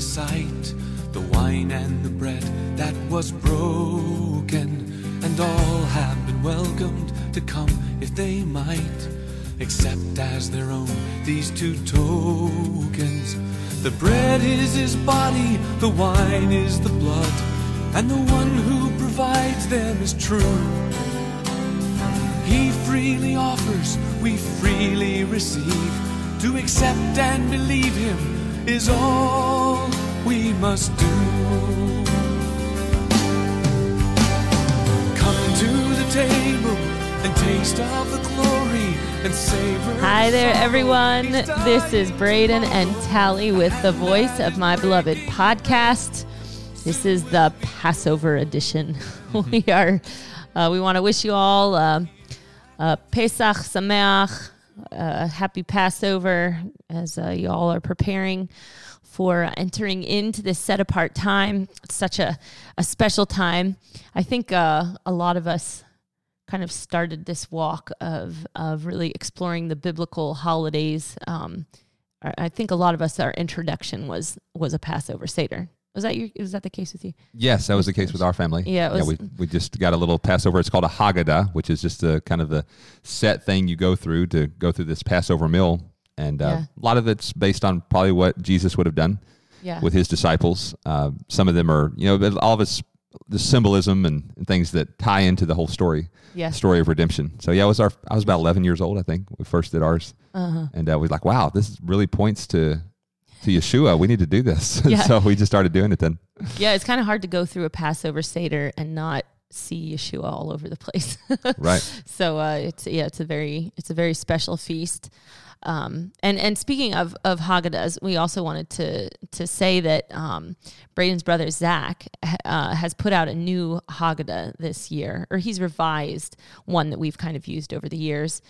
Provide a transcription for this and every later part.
the sight, the wine and the bread that was broken, and all have been welcomed to come if they might, accept as their own these two tokens. The bread is his body, the wine is the blood, and the one who provides them is true. He freely offers, we freely receive. To accept and believe him is all we must do. Come to the table and taste of the glory and savor. Hi there, everyone. This is Braden and Tally with the Voice of My Beloved podcast. This is the Passover edition. we are, uh, we want to wish you all uh, uh, Pesach Sameach, uh, happy Passover as uh, you all are preparing for entering into this set apart time. It's such a, a special time. I think uh, a lot of us kind of started this walk of of really exploring the biblical holidays. Um, I think a lot of us, our introduction was was a Passover Seder. Was that your? Was that the case with you? Yes, that was the case with our family. Yeah, it was- we, we just got a little Passover. It's called a Haggadah, which is just a kind of the set thing you go through to go through this Passover meal. And uh, Yeah. a lot of it's based on probably what Jesus would have done Yeah. with his disciples. Uh, some of them are, you know, all of it's the symbolism and, and things that tie into the whole story, Yes. story of redemption. So yeah, it was our. I was about 11 years old, I think, we first did ours, Uh-huh. and uh, we was like, wow, this really points to to Yeshua. We need to do this. Yeah. so we just started doing it then. Yeah, it's kind of hard to go through a Passover Seder and not see Yeshua all over the place. Right. So uh, it's yeah, it's a very it's a very special feast. Um, and and speaking of of Haggadahs, we also wanted to to say that um, Braden's brother Zach uh, has put out a new Haggadah this year, or he's revised one that we've kind of used over the years,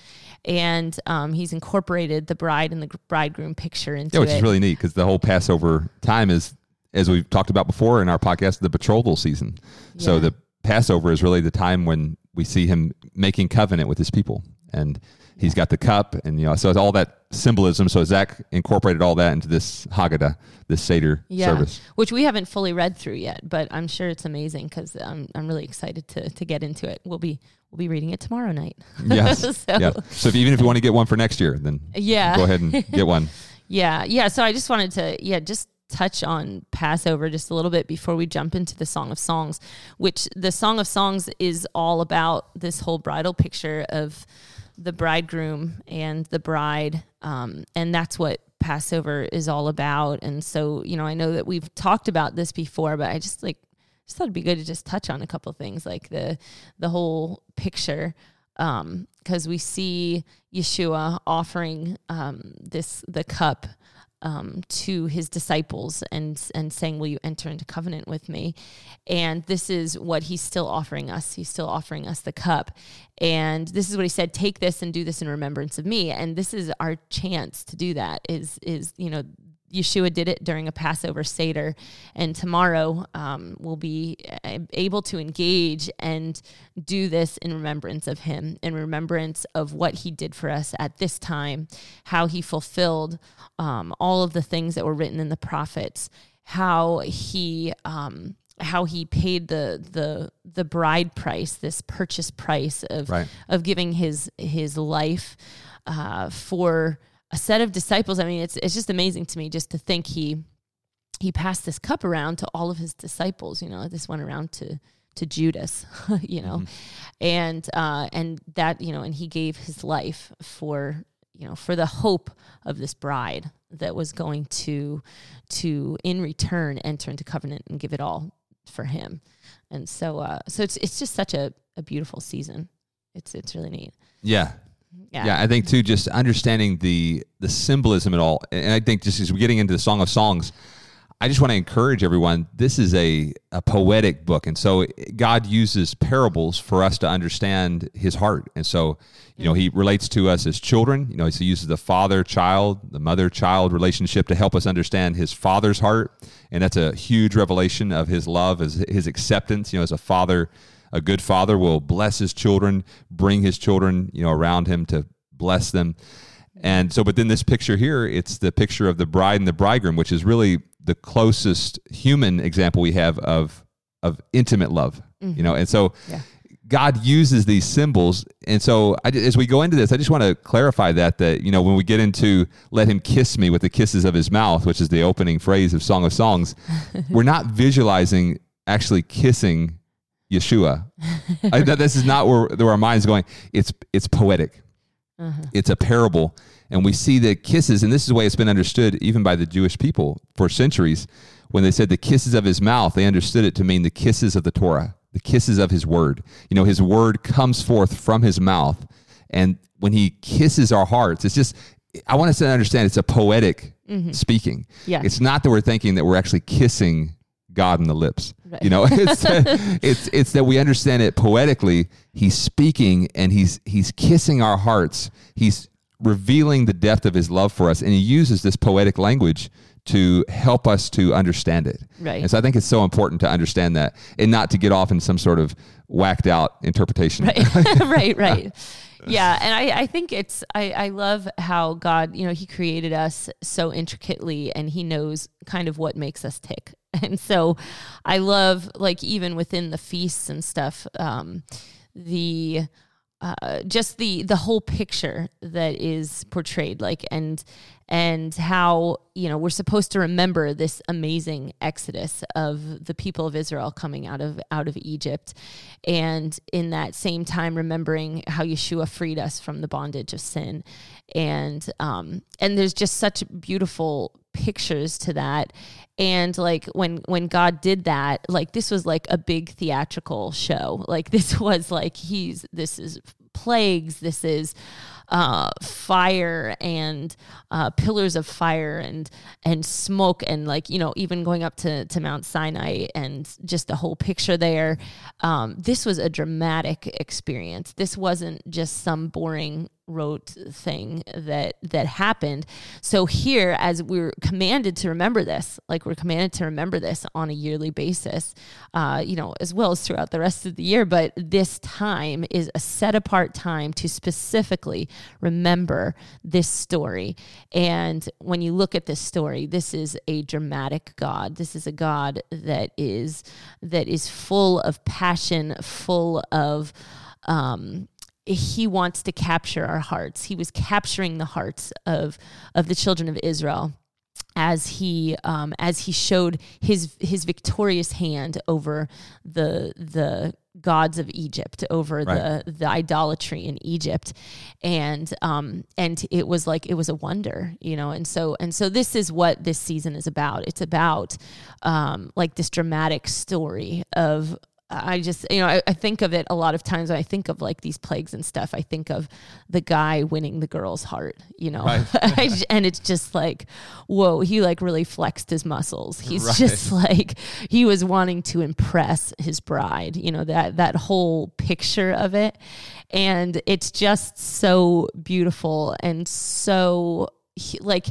and um, he's incorporated the bride and the bridegroom picture into Yeah, which it. is really neat because the whole Passover time is, as we've talked about before in our podcast, the betrothal season. So the Passover is really the time when we see him making covenant with his people, and he's got the cup, and you know, so it's all that symbolism. So Zach incorporated all that into this Haggadah, this Seder yeah, service. which we haven't fully read through yet, but I'm sure it's amazing because I'm I'm really excited to to get into it. We'll be we'll be reading it tomorrow night. Yes. so, yeah. So if, even if you want to get one for next year, then Yeah. go ahead and get one. Yeah, yeah. So I just wanted to, yeah, just touch on Passover just a little bit before we jump into the Song of Songs, which the Song of Songs is all about this whole bridal picture of the bridegroom and the bride, um, and that's what Passover is all about. And so, you know, I know that we've talked about this before, but I just like just thought it'd be good to just touch on a couple things like the the whole picture because we see Yeshua offering um, this the cup um, to his disciples and and saying, "Will you enter into covenant with me?" And this is what he's still offering us. He's still offering us the cup, and this is what he said: "Take this and do this in remembrance of me." And this is our chance to do that. Is is you know. Yeshua did it during a Passover Seder, and tomorrow um, we'll be uh, able to engage and do this in remembrance of Him, in remembrance of what He did for us at this time, how He fulfilled um, all of the things that were written in the prophets, how He um, how He paid the the the bride price, this purchase price of Right. of giving His His life uh, for a set of disciples. I mean, it's it's just amazing to me just to think he he passed this cup around to all of his disciples. You know, this went around to to Judas. You know, and uh, and that you know, and he gave his life for you know for the hope of this bride that was going to to in return enter into covenant and give it all for him. And so uh, so it's it's just such a, a beautiful season. It's it's really neat. Yeah. Yeah. Yeah, I think too, just understanding the the symbolism at all, and I think just as we're getting into the Song of Songs, I just want to encourage everyone. This is a a poetic book, and so God uses parables for us to understand His heart. And so, you know, He relates to us as children. You know, He uses the father child, the mother child relationship to help us understand His Father's heart, and that's a huge revelation of His love, as His acceptance. You know, as a father a good father will bless his children, bring his children, you know, around him to bless them. And so, but then this picture here, it's the picture of the bride and the bridegroom, which is really the closest human example we have of of intimate love. You mm-hmm. know, and so Yeah. God uses these symbols, and so I, as we go into this, I just want to clarify that that you know when we get into "Let Him kiss me with the kisses of His mouth," which is the opening phrase of Song of Songs, we're not visualizing actually kissing Yeshua. I, this is not where, where our mind's going. It's it's poetic. Uh-huh. It's a parable, and we see the kisses, and this is the way it's been understood even by the Jewish people for centuries. When they said the kisses of his mouth, they understood it to mean the kisses of the Torah, the kisses of his word. You know, his word comes forth from his mouth, and when he kisses our hearts, it's just. I want us to understand it's a poetic mm-hmm. speaking. Yeah. It's not that we're thinking that we're actually kissing God in the lips. You know, it's, it's it's that we understand it poetically. He's speaking and he's he's kissing our hearts. He's revealing the depth of his love for us, and he uses this poetic language to help us to understand it. Right. And so I think it's so important to understand that, and not to get off in some sort of whacked out interpretation. right right right yeah and I, I think it's I, I love how god you know he created us so intricately and he knows kind of what makes us tick and so i love like even within the feasts and stuff um the uh, just the the whole picture that is portrayed like and and how you know we're supposed to remember this amazing exodus of the people of Israel coming out of out of Egypt. And in that same time remembering how Yeshua freed us from the bondage of sin. And um and there's just such beautiful pictures to that and like when when god did that like this was like a big theatrical show like this was like he's this is plagues this is uh, fire and uh, pillars of fire and and smoke and like you know even going up to to Mount Sinai and just the whole picture there. Um, this was a dramatic experience. This wasn't just some boring rote thing that that happened. So here, as we're commanded to remember this, like we're commanded to remember this on a yearly basis, uh, you know, as well as throughout the rest of the year. But this time is a set apart time to specifically remember this story. And when you look at this story, this is a dramatic God. This is a God that is that is full of passion, full of um, he wants to capture our hearts. He was capturing the hearts of of the children of Israel as he um, as he showed his his victorious hand over the the gods of Egypt, over the the idolatry in Egypt, and um, and it was like it was a wonder, you know. And so and so this is what this season is about. It's about um, like this dramatic story of I just, you know, I, I, think of it a lot of times when I think of like these plagues and stuff. I think of the guy winning the girl's heart, you know, right. and it's just like, whoa, he like really flexed his muscles. He's right. just like, he was wanting to impress his bride, you know, that, that whole picture of it. And it's just so beautiful and so like,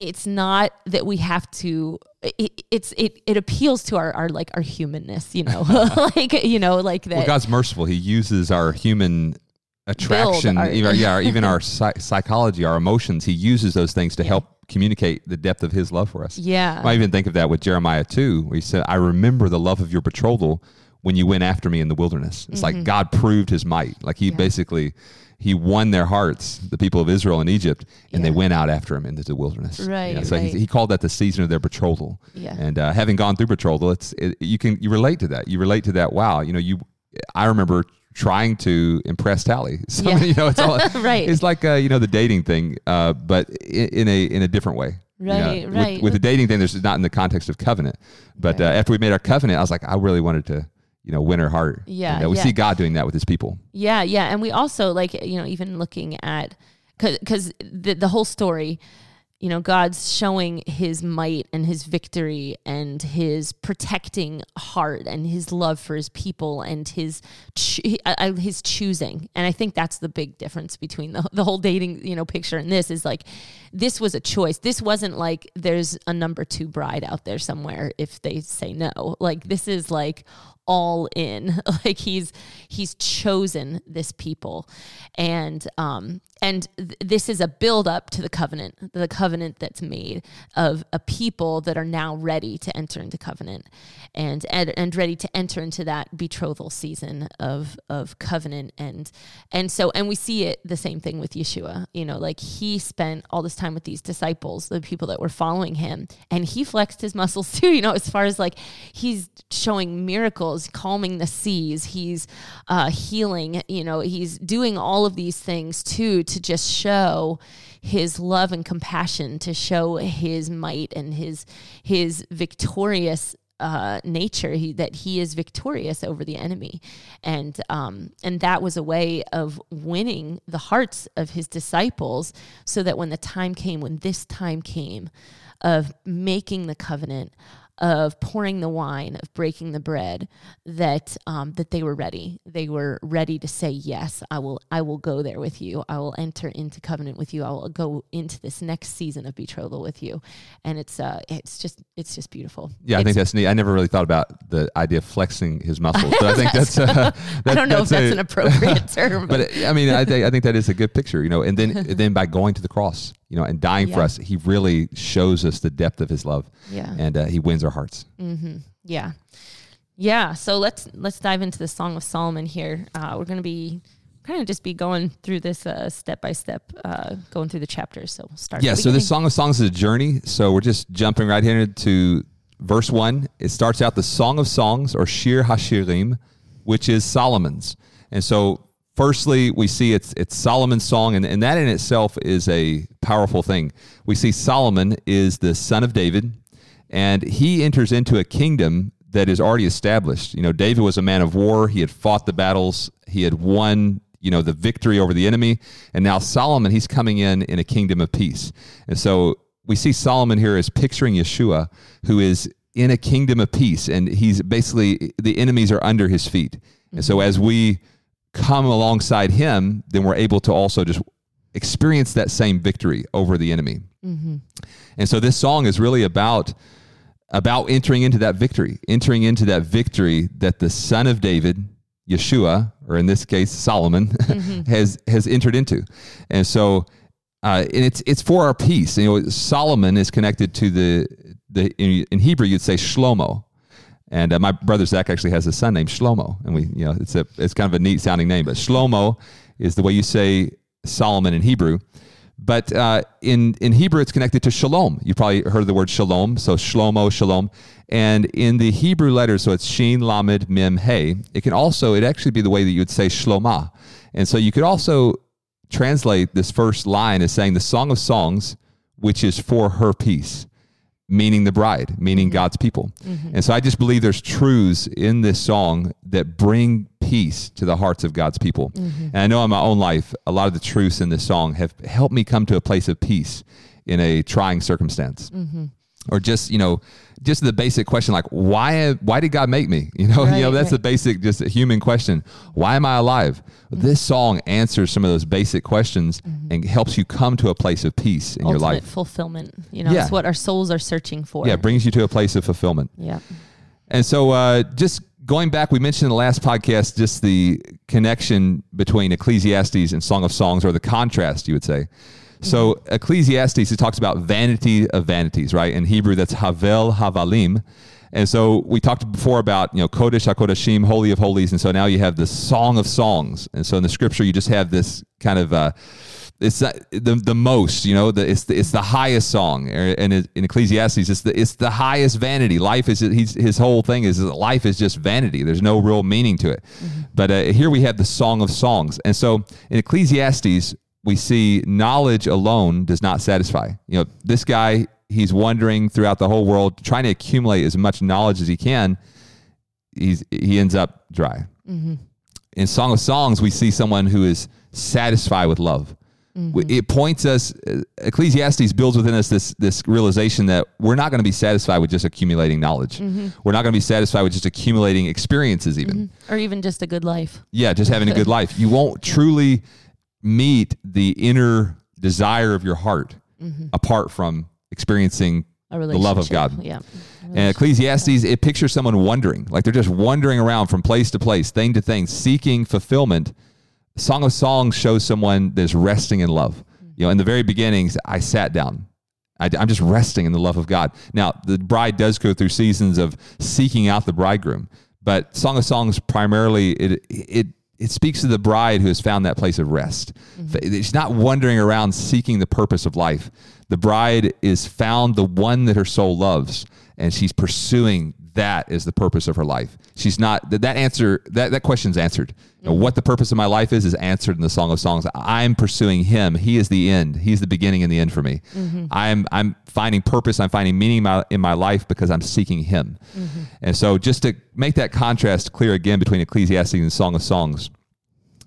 it's not that we have to it, it's it it appeals to our, our like our humanness you know? Like you know like that well, god's merciful. He uses our human attraction our, even, yeah even our psychology our emotions. He uses those things to yeah. help communicate the depth of his love for us. Yeah. I even think of that with jeremiah 2 where he said i remember the love of your betrothal when you went after me in the wilderness. It's mm-hmm. like god proved his might. Like he yeah. basically he won their hearts, the people of Israel in Egypt, and yeah. they went out after him into the wilderness. Right. You know, so right. He, he, called that the season of their betrothal. Yeah. And uh, having gone through betrothal, it's it, you can you relate to that. You relate to that. Wow. You know, you. I remember trying to impress Tally. So, yeah. you know, it's all right. It's like uh, you know the dating thing, uh, but in, in, a in a different way. Right, you know, right. With, with, the dating thing, there's not in the context of covenant. But right. uh, after we made our covenant, I was like, I really wanted to you know, win her heart. Yeah. Uh, we yeah. see God doing that with his people. Yeah. Yeah. And we also like, you know, even looking at, cause, cause the, the whole story, you know, God's showing his might and his victory and his protecting heart and his love for his people and his uh, his choosing. And I think that's the big difference between the, the whole dating, you know, picture and this is like this was a choice. This wasn't like there's a number 2 bride out there somewhere if they say no. Like this is like all in. like he's he's chosen this people, and um and th- this is a build up to the covenant, the covenant that's made of a people that are now ready to enter into covenant, and and, and ready to enter into that betrothal season of of covenant and and so and we see it the same thing with Yeshua. You know, like he spent all this time with these disciples, the people that were following him, and he flexed his muscles too. You know, as far as like he's showing miracles, calming the seas, he's uh, healing. You know, he's doing all of these things too to just show his love and compassion, to show his might and his his victorious uh, nature he, that he is victorious over the enemy and um, and that was a way of winning the hearts of his disciples so that when the time came when this time came of making the covenant of pouring the wine, of breaking the bread, that um, that they were ready. They were ready to say, "Yes, I will. I will go there with you. I will enter into covenant with you. I will go into this next season of betrothal with you." And it's uh, it's just it's just beautiful. Yeah, I It's- think that's neat. I never really thought about the idea of flexing his muscles, but I think that's. Uh, that, I don't know if that's a- an appropriate term, but I mean, I think I think that is a good picture, you know. And then then by going to the cross, you know, and dying for us, he really shows us the depth of his love, yeah, and uh, he wins our hearts. yeah, yeah. So let's let's dive into the Song of Solomon here. Uh, we're going to be kind of just be going through this uh, step by step, uh, going through the chapters. So we'll start. Yeah, so this. Song of Songs is a journey. So we're just jumping right here to verse one. It starts out the Song of Songs or Shir Hashirim, which is Solomon's. And so firstly, we see it's it's Solomon's song, and, and that in itself is a powerful thing. We see Solomon is the son of David, and he enters into a kingdom that is already established. You know, David was a man of war. He had fought the battles. He had won, you know, the victory over the enemy. And now Solomon, he's coming in in a kingdom of peace. And so we see Solomon here as picturing Yeshua, who is in a kingdom of peace. And he's basically, the enemies are under his feet. And so as we come alongside him, then we're able to also just experience that same victory over the enemy. And so this song is really about about entering into that victory, entering into that victory that the son of David, Yeshua, or in this case Solomon, has has entered into. And so uh, and it's it's for our peace. You know, Solomon is connected to the the in, in Hebrew you'd say Shlomo. And uh, my brother Zach actually has a son named Shlomo, and we, you know, it's a it's kind of a neat sounding name. But Shlomo is the way you say Solomon in Hebrew. But uh, in in Hebrew, it's connected to shalom. You probably heard of the word shalom, so shlomo, shalom. And in the Hebrew letters, so it's shin, lamed, mem, hey. It can also it actually be the way that you would say shloma. And so you could also translate this first line as saying the Song of Songs, which is for her peace meaning the bride, meaning mm-hmm. God's people. Mm-hmm. And so I just believe there's truths in this song that bring peace to the hearts of God's people. Mm-hmm. And I know in my own life, a lot of the truths in this song have helped me come to a place of peace in a trying circumstance. Or just, you know, just the basic question like why why did God make me? You know, you know that's right. the basic just a human question. Why am I alive? This song answers some of those basic questions and helps you come to a place of peace in your life. fulfillment. You know, Yeah. it's what our souls are searching for. Yeah, it brings you to a place of fulfillment. yeah. And so, uh, just going back, we mentioned in the last podcast just the connection between Ecclesiastes and Song of Songs, or the contrast, you would say. So, Ecclesiastes, it talks about vanity of vanities, right? In Hebrew, that's Havel Havalim. And so, we talked before about, you know, Kodesh HaKodeshim, Holy of Holies. And so now you have the Song of Songs. And so, in the scripture, you just have this kind of. Uh, it's the, the most you know the it's the, it's the highest song Er, and in Ecclesiastes it's the it's the highest vanity life is he's his whole thing is that life is just vanity there's no real meaning to it but uh, here we have the song of songs and so in Ecclesiastes we see knowledge alone does not satisfy you know this guy he's wandering throughout the whole world trying to accumulate as much knowledge as he can he's he ends up dry in Song of Songs, we see someone who is satisfied with love. Mm-hmm. It points us. uh, Ecclesiastes builds within us this this realization that we're not going to be satisfied with just accumulating knowledge. Mm-hmm. We're not going to be satisfied with just accumulating experiences, even. Or even just a good life. Yeah, just having a good life. You won't truly meet the inner desire of your heart Mm-hmm. apart from experiencing the love of God. Yeah. And Ecclesiastes, it pictures someone wandering, like they're just wandering around from place to place, thing to thing, seeking fulfillment. Song of Songs shows someone that's resting in love. You know, in the very beginnings, I sat down. I, am just resting in the love of God. Now, the bride does go through seasons of seeking out the bridegroom, but Song of Songs primarily it it it speaks to the bride who has found that place of rest. Mm-hmm. She's not wandering around seeking the purpose of life. The bride is found the one that her soul loves, and she's pursuing that as the purpose of her life. She's not that, that answer that that question's answered. You know, what the purpose of my life is is answered in the Song of Songs. I'm pursuing Him. He is the end. He's the beginning and the end for me. I'm I'm finding purpose. I'm finding meaning my, in my life because I'm seeking Him. And so, just to make that contrast clear again between Ecclesiastes and Song of Songs,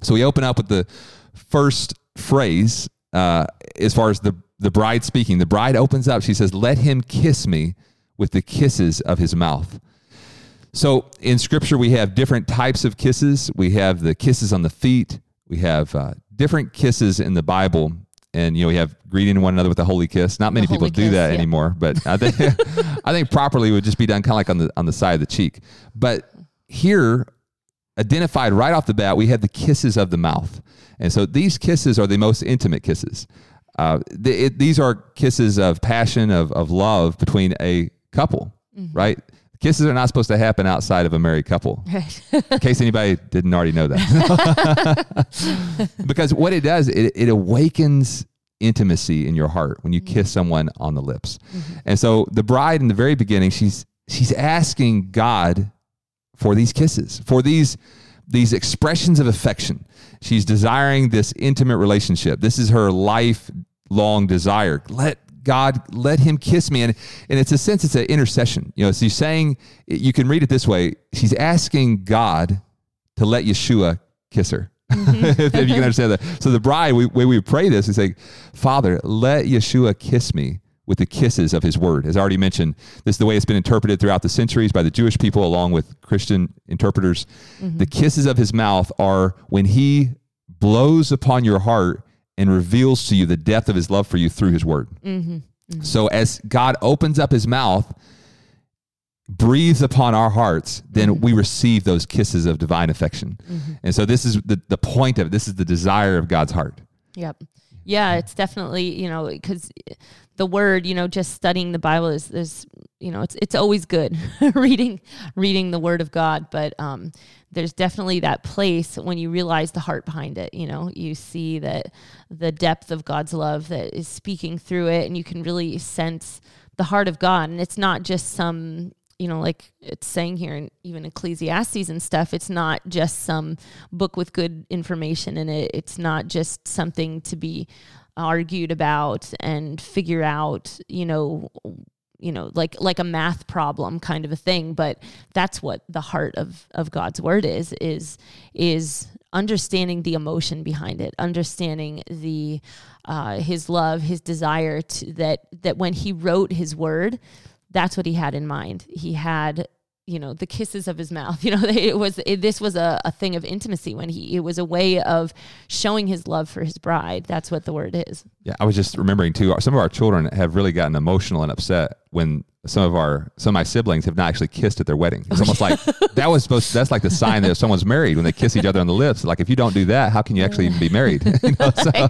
so we open up with the first phrase uh, as far as the, the bride speaking. The bride opens up. She says, Let him kiss me with the kisses of his mouth. So in scripture, we have different types of kisses. We have the kisses on the feet. We have uh, different kisses in the Bible. And you know we have greeting one another with a holy kiss. Not many people do kiss, that yeah. anymore, but I think I think properly would just be done kind of like on the on the side of the cheek. But here, identified right off the bat, we have the kisses of the mouth. And so these kisses are the most intimate kisses. Uh, th- it, these are kisses of passion, of, of love between a couple, mm-hmm. right? Kisses are not supposed to happen outside of a married couple. Right. In case anybody didn't already know that. because what it does, it, it awakens intimacy in your heart when you kiss mm-hmm. someone on the lips. Mm-hmm. And so the bride in the very beginning, she's she's asking God for these kisses, for these these expressions of affection. She's desiring this intimate relationship. This is her lifelong desire. Let God let him kiss me. And and it's a sense, it's an intercession. You know, so she's saying you can read it this way. She's asking God to let Yeshua kiss her. Mm-hmm. if you can understand that. So the bride, we, when we pray this, we say, Father, let Yeshua kiss me with the kisses of his word. As I already mentioned, this is the way it's been interpreted throughout the centuries by the Jewish people along with Christian interpreters. Mm-hmm. The kisses of his mouth are when he blows upon your heart and reveals to you the depth of his love for you through his word. Mm-hmm, mm-hmm. So as God opens up his mouth, breathes upon our hearts, then mm-hmm. we receive those kisses of divine affection. And so this is the, the point of it. This is the desire of God's heart. Yep. Yeah, it's definitely you know because the word you know just studying the Bible is there's you know it's it's always good reading reading the Word of God, but um, there's definitely that place when you realize the heart behind it. You know, you see that the depth of God's love that is speaking through it, and you can really sense the heart of God, and it's not just some you know, like it's saying here in even Ecclesiastes and stuff, it's not just some book with good information in it. It's not just something to be argued about and figure out, you know, you know, like like a math problem kind of a thing. But that's what the heart of of God's word is, is is understanding the emotion behind it, understanding the uh, his love, his desire to that that when he wrote his word, that's what he had in mind. He had, you know, the kisses of his mouth. You know, it was it, this was a, a thing of intimacy when he it was a way of showing his love for his bride. That's what the word is. Yeah, I was just remembering too. Some of our children have really gotten emotional and upset when some of our some of my siblings have not actually kissed at their wedding. It's almost like that was supposed. that's like the sign that someone's married when they kiss each other on the lips. Like if you don't do that, how can you actually even be married? You know, so-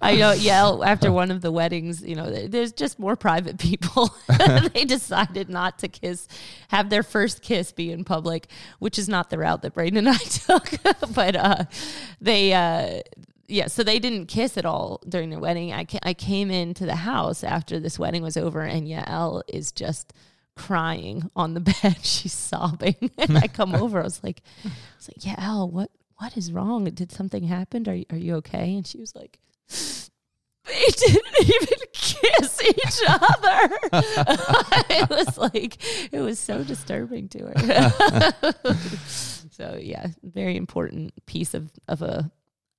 I know. Yeah, after one of the weddings, you know, there's just more private people. they decided not to kiss, have their first kiss be in public, which is not the route that Braden and I took. but uh, they, uh, yeah, so they didn't kiss at all during their wedding. I, ca- I came into the house after this wedding was over, and Yael is just crying on the bed. She's sobbing, and I come over. I was like, I was like, Yael, what? What is wrong? Did something happen? Are you, are you okay? And she was like, they didn't even kiss each other. it was like it was so disturbing to her. so yeah, very important piece of of a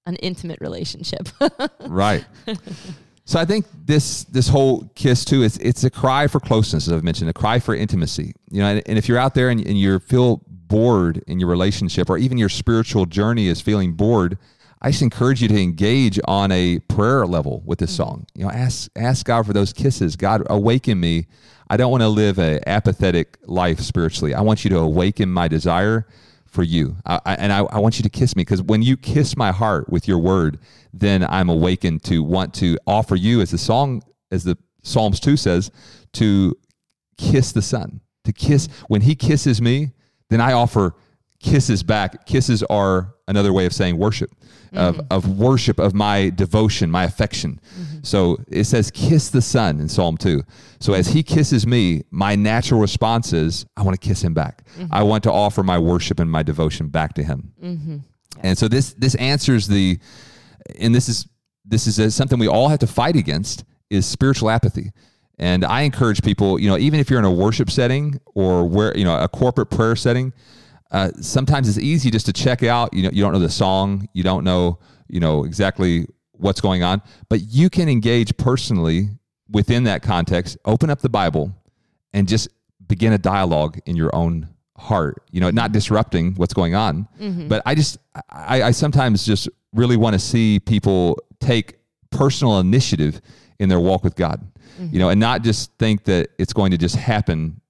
an intimate relationship. right. So I think this this whole kiss too is it's a cry for closeness, as I've mentioned, a cry for intimacy. You know, and, and if you're out there and, and you feel bored in your relationship, or even your spiritual journey is feeling bored, I just encourage you to engage on a prayer level with this mm. song. You know, ask ask God for those kisses. God, awaken me. I don't want to live a apathetic life spiritually. I want you to awaken my desire for you, I, I, and I, I want you to kiss me because when you kiss my heart with your word, then I'm awakened to want to offer you, as the song, as the Psalms two says, to kiss the Son. To kiss when He kisses me, then I offer kisses back. Kisses are another way of saying worship, mm-hmm. of, of worship of my devotion, my affection. Mm-hmm. So it says, kiss the Son in Psalm 2. So as he kisses me, my natural response is, I want to kiss him back. Mm-hmm. I want to offer my worship and my devotion back to him. Mm-hmm. Yeah. And so this this answers the, and this is this is a, something we all have to fight against is spiritual apathy. And I encourage people, you know, even if you're in a worship setting or where, you know, a corporate prayer setting, uh, sometimes it's easy just to check out. You know, you don't know the song, you don't know, you know, exactly what's going on, but you can engage personally within that context. Open up the Bible and just begin a dialogue in your own heart. You know, not disrupting what's going on. Mm-hmm. But I just, I, I sometimes just really want to see people take personal initiative in their walk with God. Mm-hmm. You know, and not just think that it's going to just happen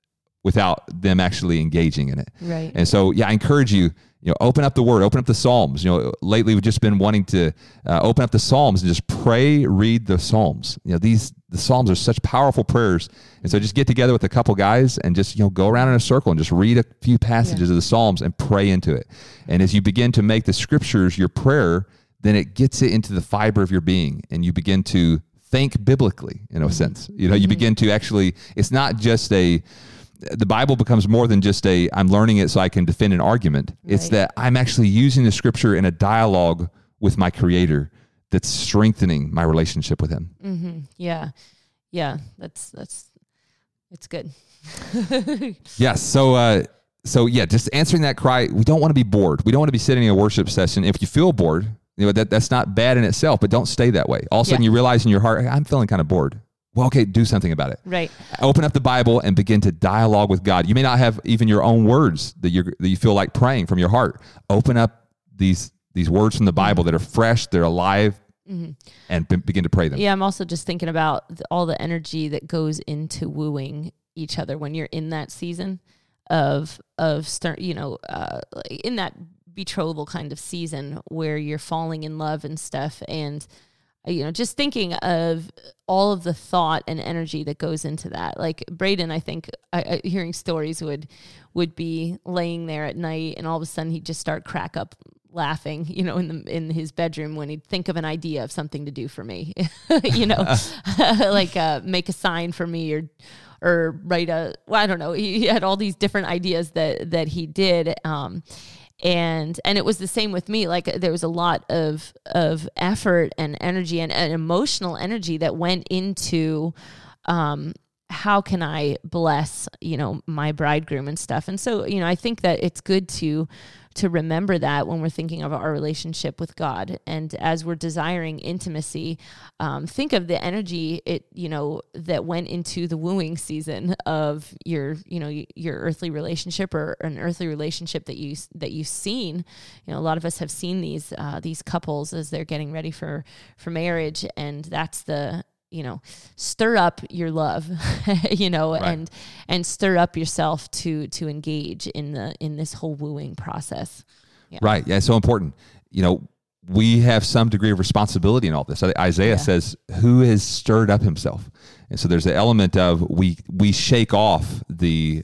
without them actually engaging in it. Right. And so, yeah, I encourage you, you know, open up the Word, open up the Psalms. You know, lately we've just been wanting to uh, open up the Psalms and just pray, read the Psalms. You know, these the Psalms are such powerful prayers, and so just get together with a couple guys and just you know go around in a circle and just read a few passages yeah. of the Psalms and pray into it. And as you begin to make the Scriptures your prayer, then it gets it into the fiber of your being, and you begin to think biblically in a mm-hmm. sense. You know, you mm-hmm. begin to actually. It's not just a the Bible becomes more than just a I'm learning it so I can defend an argument. Right. It's that I'm actually using the scripture in a dialogue with my creator that's strengthening my relationship with him. Mm-hmm. Yeah. Yeah. That's, that's, it's good. yes. So, uh, so yeah, just answering that cry. We don't want to be bored. We don't want to be sitting in a worship session. If you feel bored, you know, that, that's not bad in itself, but don't stay that way. All of a sudden yeah. you realize in your heart, hey, I'm feeling kind of bored well, okay, do something about it. Right. Open up the Bible and begin to dialogue with God. You may not have even your own words that you that you feel like praying from your heart. Open up these these words from the Bible that are fresh, they're alive, mm-hmm. and be- begin to pray them. Yeah, I'm also just thinking about the, all the energy that goes into wooing each other when you're in that season of of start, you know, uh, in that betrothal kind of season where you're falling in love and stuff and you know, just thinking of all of the thought and energy that goes into that. Like Braden, I think I, I, hearing stories would would be laying there at night, and all of a sudden he'd just start crack up laughing, you know, in the in his bedroom when he'd think of an idea of something to do for me, you know, like uh, make a sign for me or or write a well, I don't know. He, he had all these different ideas that that he did. Um, and and it was the same with me like there was a lot of of effort and energy and, and emotional energy that went into um how can I bless, you know, my bridegroom and stuff. And so, you know, I think that it's good to to remember that when we're thinking of our relationship with God. And as we're desiring intimacy, um, think of the energy it, you know, that went into the wooing season of your, you know, your earthly relationship or an earthly relationship that you that you've seen. You know, a lot of us have seen these uh, these couples as they're getting ready for for marriage, and that's the you know stir up your love you know right. and and stir up yourself to to engage in the in this whole wooing process yeah. right yeah it's so important you know we have some degree of responsibility in all this isaiah yeah. says who has stirred up himself and so there's an element of we we shake off the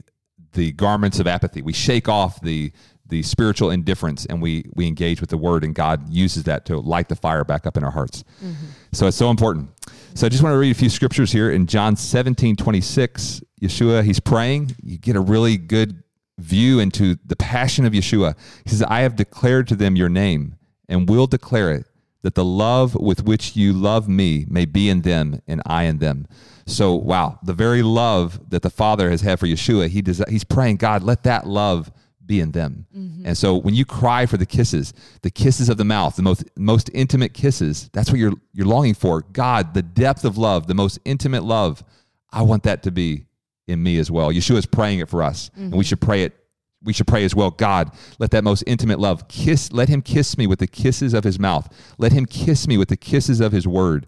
the garments of apathy we shake off the the spiritual indifference and we we engage with the word and god uses that to light the fire back up in our hearts mm-hmm. so it's so important so I just want to read a few scriptures here in John 17, 26. Yeshua, he's praying. You get a really good view into the passion of Yeshua. He says, I have declared to them your name and will declare it, that the love with which you love me may be in them and I in them. So, wow, the very love that the Father has had for Yeshua, he does, he's praying, God, let that love be in them. Mm-hmm. And so when you cry for the kisses, the kisses of the mouth, the most most intimate kisses, that's what you're you're longing for. God, the depth of love, the most intimate love, I want that to be in me as well. Yeshua is praying it for us, mm-hmm. and we mm-hmm. should pray it we should pray as well. God, let that most intimate love kiss, let him kiss me with the kisses of his mouth. Let him kiss me with the kisses of his word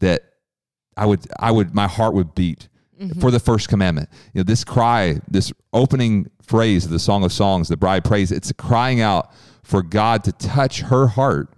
that I would, I would, my heart would beat mm-hmm. for the first commandment. You know, this cry, this opening phrase of the Song of Songs, the bride prays, it's crying out for God to touch her heart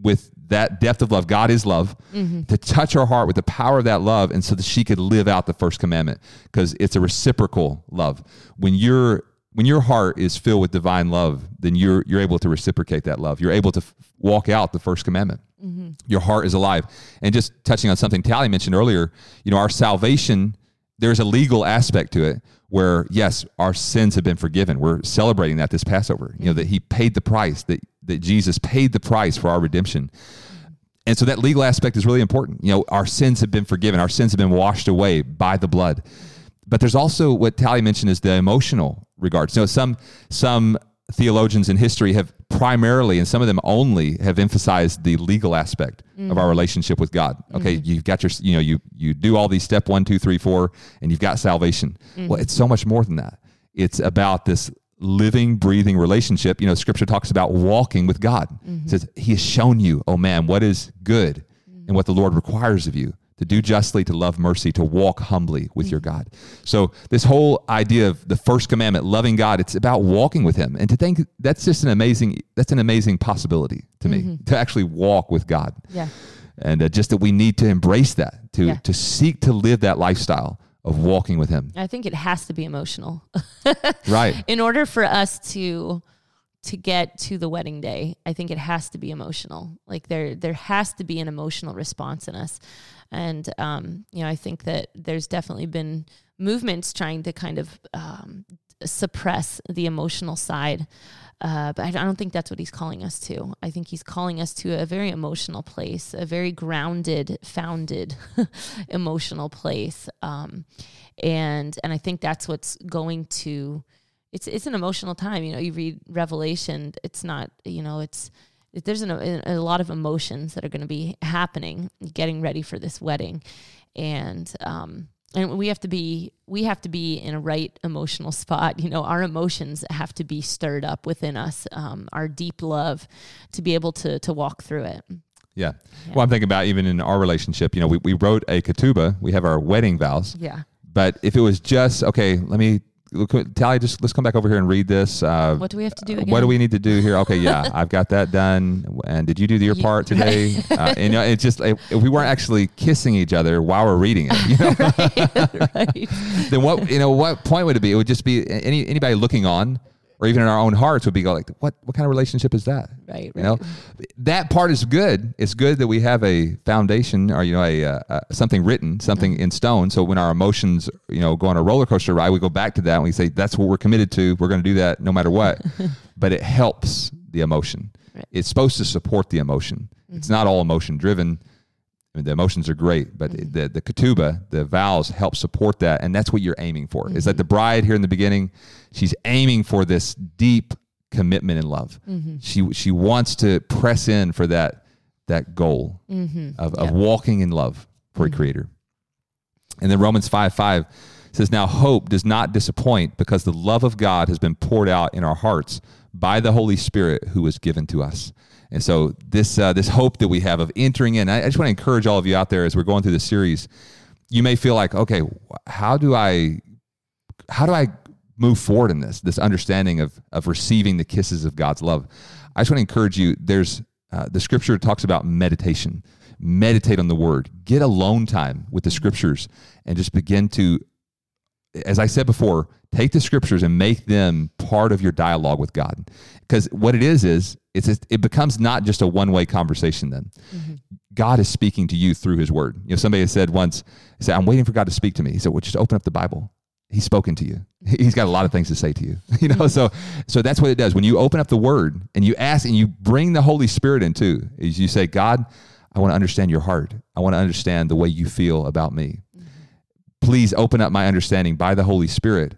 with that depth of love. God is love. Mm-hmm. To touch her heart with the power of that love, and so that she could live out the first commandment, because it's a reciprocal love. When you're when your heart is filled with divine love, then you're you're able to reciprocate that love. You're able to f- walk out the first commandment. Mm-hmm. Your heart is alive. And just touching on something Tally mentioned earlier, you know, our salvation, there's a legal aspect to it where yes, our sins have been forgiven. We're celebrating that this Passover. You know, that he paid the price, that that Jesus paid the price for our redemption. And so that legal aspect is really important. You know, our sins have been forgiven. Our sins have been washed away by the blood. But there's also what Tally mentioned is the emotional regard. So some some theologians in history have primarily and some of them only have emphasized the legal aspect mm-hmm. of our mm-hmm. relationship with God. Okay, mm-hmm. you've got your you know you you do all these step one, two, three, four, and you've got salvation. Mm-hmm. Well, it's so much more than that. It's about this living, breathing relationship. You know, scripture talks about walking with God. Mm-hmm. It says, He has shown you, oh man, what is good mm-hmm. and what the Lord requires of you to do justly, to love mercy, to walk humbly with mm-hmm. your God. So, this whole idea of the first commandment, loving God, it's about walking with Him. And to think that's just an amazing, that's an amazing possibility to me mm-hmm. to actually walk with God. Yeah. And uh, just that we need to embrace that, to, yeah. to seek to live that lifestyle of walking with him. I think it has to be emotional. right. In order for us to to get to the wedding day, I think it has to be emotional. Like there there has to be an emotional response in us. And um, you know, I think that there's definitely been movements trying to kind of um, suppress the emotional side uh, but I don't think that's what he's calling us to. I think he's calling us to a very emotional place, a very grounded, founded emotional place. Um, and and I think that's what's going to. It's it's an emotional time. You know, you read Revelation. It's not. You know, it's there's an, a, a lot of emotions that are going to be happening, getting ready for this wedding, and um, and we have to be we have to be in a right emotional spot you know our emotions have to be stirred up within us um, our deep love to be able to to walk through it yeah. yeah. well i'm thinking about even in our relationship you know we, we wrote a ketubah we have our wedding vows yeah but if it was just okay let me Tally, just let's come back over here and read this. Uh, what do we have to do? Again? What do we need to do here? Okay, yeah, I've got that done. And did you do your part today? uh, and you know, it's just if we weren't actually kissing each other while we're reading it, you know, right, right. then what you know what point would it be? It would just be any anybody looking on or even in our own hearts would be like, what, what kind of relationship is that? Right. You know, that part is good. It's good that we have a foundation or, you know, a, uh, uh, something written, something in stone. So when our emotions, you know, go on a roller coaster ride, we go back to that and we say, that's what we're committed to. We're going to do that no matter what. but it helps the emotion. Right. It's supposed to support the emotion. Mm-hmm. It's not all emotion driven. I mean, the emotions are great, but mm-hmm. the the ketubah, the vows help support that, and that's what you're aiming for. Mm-hmm. Is that mm-hmm. the bride here in the beginning? She's aiming for this deep commitment and love. Mm-hmm. She she wants to press in for that that goal mm-hmm. of, of walking in love for a creator. And then Romans five five says, "Now hope does not disappoint, because the love of God has been poured out in our hearts by the Holy Spirit who was given to us." And so this uh, this hope that we have of entering in, I, just want to encourage all of you out there as we're going through this series. You may feel like, okay, how do I how do I move forward in this this understanding of of receiving the kisses of God's love? I just want to encourage you. There's uh, the scripture talks about meditation. Meditate on the word. Get alone time with the scriptures and just begin to as I said before, take the scriptures and make them part of your dialogue with God. Because what it is is it's it becomes not just a one way conversation. Then mm-hmm. God is speaking to you through His Word. You know, somebody said once, "He said I'm waiting for God to speak to me." He said, "Well, just open up the Bible." He's spoken to you. He's got a lot of things to say to you. You know, so so that's what it does. When you open up the Word and you ask and you bring the Holy Spirit into, is you say, "God, I want to understand your heart. I want to understand the way you feel about me." Please open up my understanding by the Holy Spirit,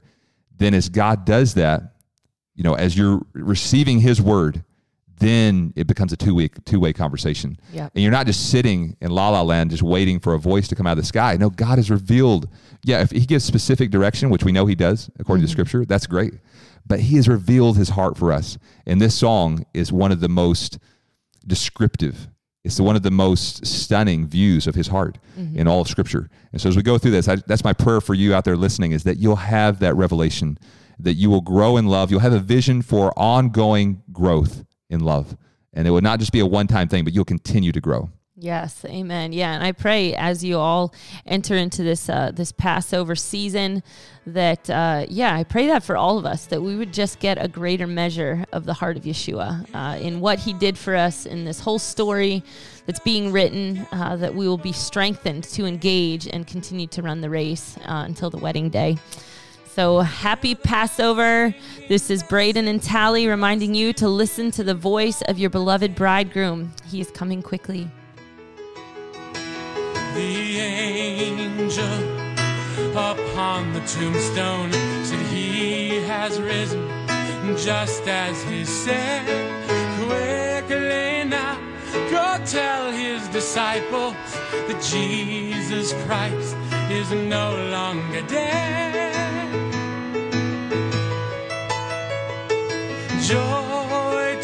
then as God does that, you know, as you're receiving his word, then it becomes a two-way two-way conversation. Yep. And you're not just sitting in la la land just waiting for a voice to come out of the sky. No, God has revealed. Yeah, if he gives specific direction, which we know he does according mm-hmm. to scripture, that's great. but he has revealed his heart for us. And this song is one of the most descriptive. It's one of the most stunning views of his heart mm-hmm. in all of Scripture. And so, as we go through this, I, that's my prayer for you out there listening: is that you'll have that revelation, that you will grow in love. You'll have a vision for ongoing growth in love, and it will not just be a one-time thing, but you'll continue to grow. Yes, amen. Yeah, and I pray as you all enter into this uh, this Passover season that uh, yeah, I pray that for all of us that we would just get a greater measure of the heart of Yeshua uh, in what He did for us in this whole story that's being written. Uh, that we will be strengthened to engage and continue to run the race uh, until the wedding day. So happy Passover. This is Braden and Tally reminding you to listen to the voice of your beloved bridegroom. He is coming quickly the angel upon the tombstone. Said he has risen just as he said. Quickly now go tell his disciples that jesus christ is no longer dead. Joy